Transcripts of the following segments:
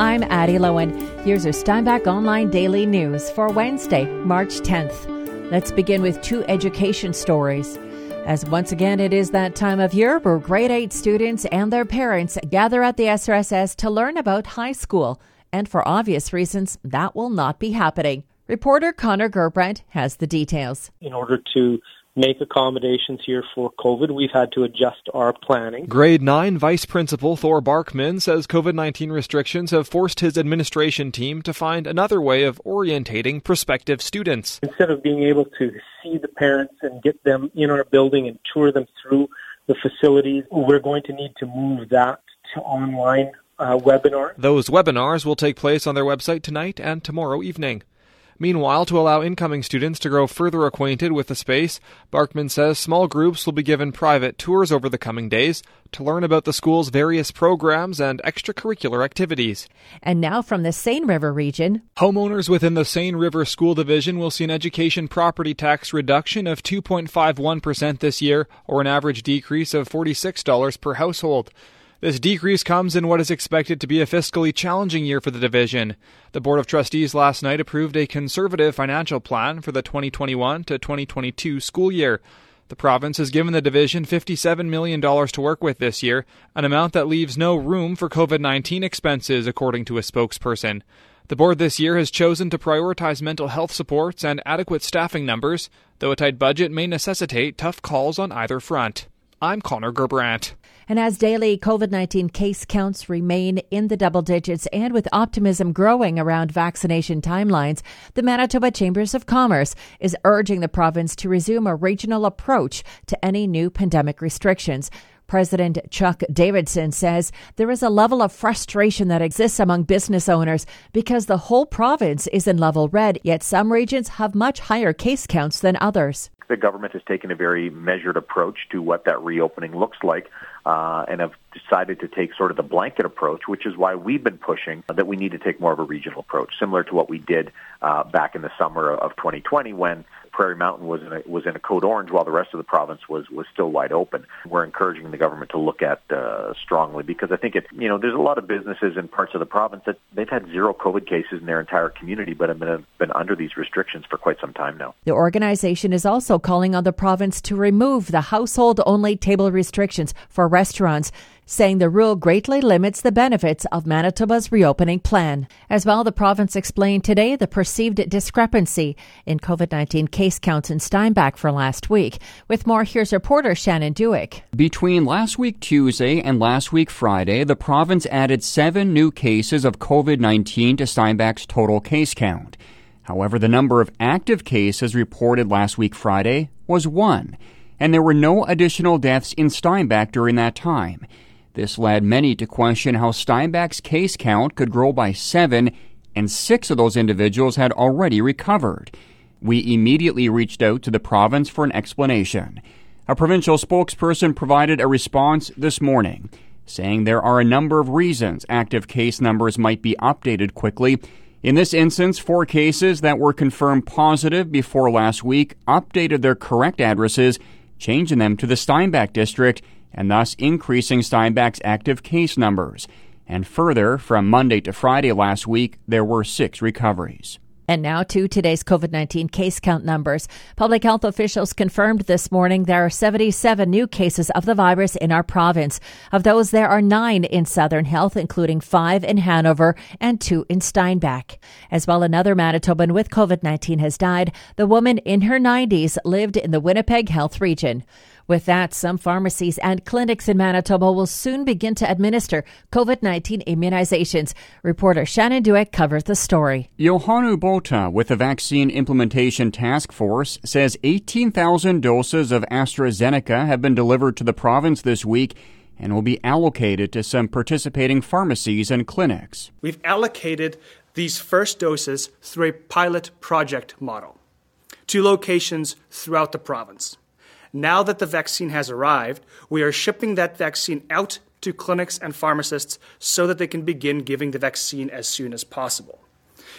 I'm Addie Lowen. Here's your Steinbach Online Daily News for Wednesday, March 10th. Let's begin with two education stories. As once again, it is that time of year where grade 8 students and their parents gather at the SRSS to learn about high school. And for obvious reasons, that will not be happening. Reporter Connor Gerbrandt has the details. In order to make accommodations here for COVID. We've had to adjust our planning. Grade 9 Vice Principal Thor Barkman says COVID 19 restrictions have forced his administration team to find another way of orientating prospective students. Instead of being able to see the parents and get them in our building and tour them through the facilities, we're going to need to move that to online uh, webinar. Those webinars will take place on their website tonight and tomorrow evening. Meanwhile, to allow incoming students to grow further acquainted with the space, Barkman says small groups will be given private tours over the coming days to learn about the school's various programs and extracurricular activities. And now from the Seine River region. Homeowners within the Seine River School Division will see an education property tax reduction of 2.51% this year, or an average decrease of $46 per household. This decrease comes in what is expected to be a fiscally challenging year for the division. The Board of Trustees last night approved a conservative financial plan for the 2021 to 2022 school year. The province has given the division $57 million to work with this year, an amount that leaves no room for COVID 19 expenses, according to a spokesperson. The board this year has chosen to prioritize mental health supports and adequate staffing numbers, though a tight budget may necessitate tough calls on either front. I'm Connor Gerbrandt. And as daily COVID 19 case counts remain in the double digits and with optimism growing around vaccination timelines, the Manitoba Chambers of Commerce is urging the province to resume a regional approach to any new pandemic restrictions. President Chuck Davidson says there is a level of frustration that exists among business owners because the whole province is in level red, yet some regions have much higher case counts than others. The government has taken a very measured approach to what that reopening looks like uh, and have decided to take sort of the blanket approach, which is why we've been pushing that we need to take more of a regional approach, similar to what we did uh, back in the summer of 2020 when Prairie Mountain was in a, was in a code orange while the rest of the province was was still wide open. We're encouraging the government to look at uh, strongly because I think it you know there's a lot of businesses in parts of the province that they've had zero COVID cases in their entire community, but have been, been under these restrictions for quite some time now. The organization is also calling on the province to remove the household only table restrictions for restaurants saying the rule greatly limits the benefits of Manitoba's reopening plan. As well, the province explained today the perceived discrepancy in COVID 19 case counts in Steinbach for last week. With more, here's reporter Shannon Dueck. Between last week Tuesday and last week Friday, the province added seven new cases of COVID 19 to Steinbach's total case count. However, the number of active cases reported last week Friday was one, and there were no additional deaths in Steinbach during that time. This led many to question how Steinbach's case count could grow by seven, and six of those individuals had already recovered. We immediately reached out to the province for an explanation. A provincial spokesperson provided a response this morning, saying there are a number of reasons active case numbers might be updated quickly. In this instance, four cases that were confirmed positive before last week updated their correct addresses, changing them to the Steinbach district and thus increasing Steinbach's active case numbers. And further, from Monday to Friday last week, there were six recoveries. And now to today's COVID 19 case count numbers. Public health officials confirmed this morning there are 77 new cases of the virus in our province. Of those, there are nine in Southern Health, including five in Hanover and two in Steinbach. As well, another Manitoban with COVID 19 has died. The woman in her 90s lived in the Winnipeg Health region. With that, some pharmacies and clinics in Manitoba will soon begin to administer COVID 19 immunizations. Reporter Shannon Dueck covers the story. Johanu Botha with the Vaccine Implementation Task Force says 18,000 doses of AstraZeneca have been delivered to the province this week and will be allocated to some participating pharmacies and clinics. We've allocated these first doses through a pilot project model to locations throughout the province. Now that the vaccine has arrived, we are shipping that vaccine out to clinics and pharmacists so that they can begin giving the vaccine as soon as possible.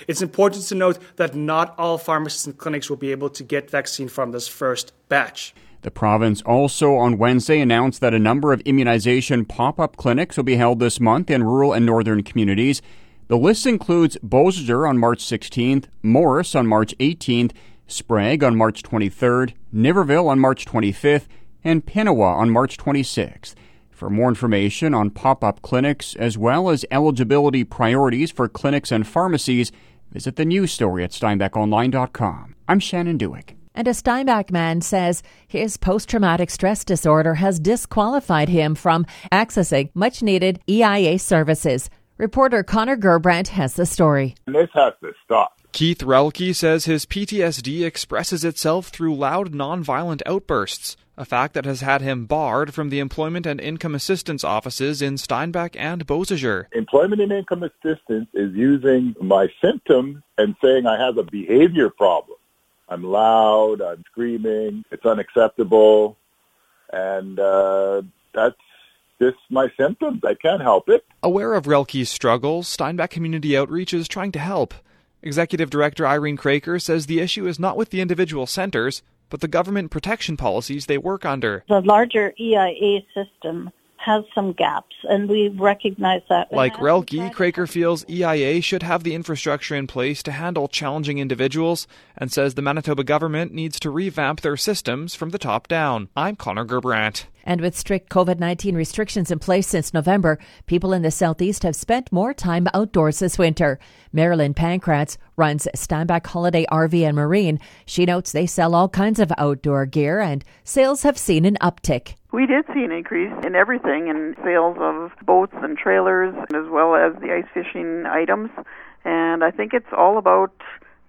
It's important to note that not all pharmacists and clinics will be able to get vaccine from this first batch. The province also on Wednesday announced that a number of immunization pop up clinics will be held this month in rural and northern communities. The list includes Beausejour on March 16th, Morris on March 18th, Sprague on March 23rd, Niverville on March 25th, and Pinawa on March 26th. For more information on pop up clinics as well as eligibility priorities for clinics and pharmacies, visit the news story at SteinbachOnline.com. I'm Shannon Dueck. And a Steinbach man says his post traumatic stress disorder has disqualified him from accessing much needed EIA services. Reporter Connor Gerbrandt has the story. This has to stop. Keith Relke says his PTSD expresses itself through loud, nonviolent outbursts, a fact that has had him barred from the Employment and Income Assistance offices in Steinbach and Beausejour. Employment and Income Assistance is using my symptoms and saying I have a behavior problem. I'm loud, I'm screaming, it's unacceptable, and uh, that's just my symptoms. I can't help it. Aware of Relke's struggles, Steinbach Community Outreach is trying to help. Executive Director Irene Kraker says the issue is not with the individual centers, but the government protection policies they work under. The larger EIA system has some gaps, and we recognize that. Like Relke, Kraker feels EIA should have the infrastructure in place to handle challenging individuals and says the Manitoba government needs to revamp their systems from the top down. I'm Connor Gerbrandt. And with strict COVID 19 restrictions in place since November, people in the southeast have spent more time outdoors this winter. Marilyn Pankratz runs Steinbach Holiday RV and Marine. She notes they sell all kinds of outdoor gear and sales have seen an uptick. We did see an increase in everything in sales of boats and trailers as well as the ice fishing items. And I think it's all about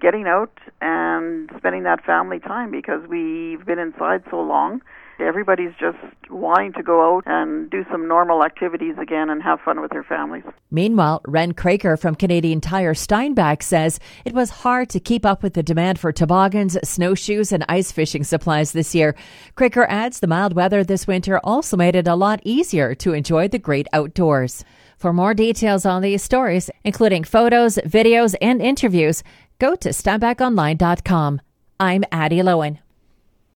getting out and spending that family time because we've been inside so long everybody's just wanting to go out and do some normal activities again and have fun with their families. Meanwhile, Ren Kraker from Canadian Tire Steinbach says it was hard to keep up with the demand for toboggans, snowshoes, and ice fishing supplies this year. Kraker adds the mild weather this winter also made it a lot easier to enjoy the great outdoors. For more details on these stories, including photos, videos, and interviews, go to steinbachonline.com. I'm Addie Lowen.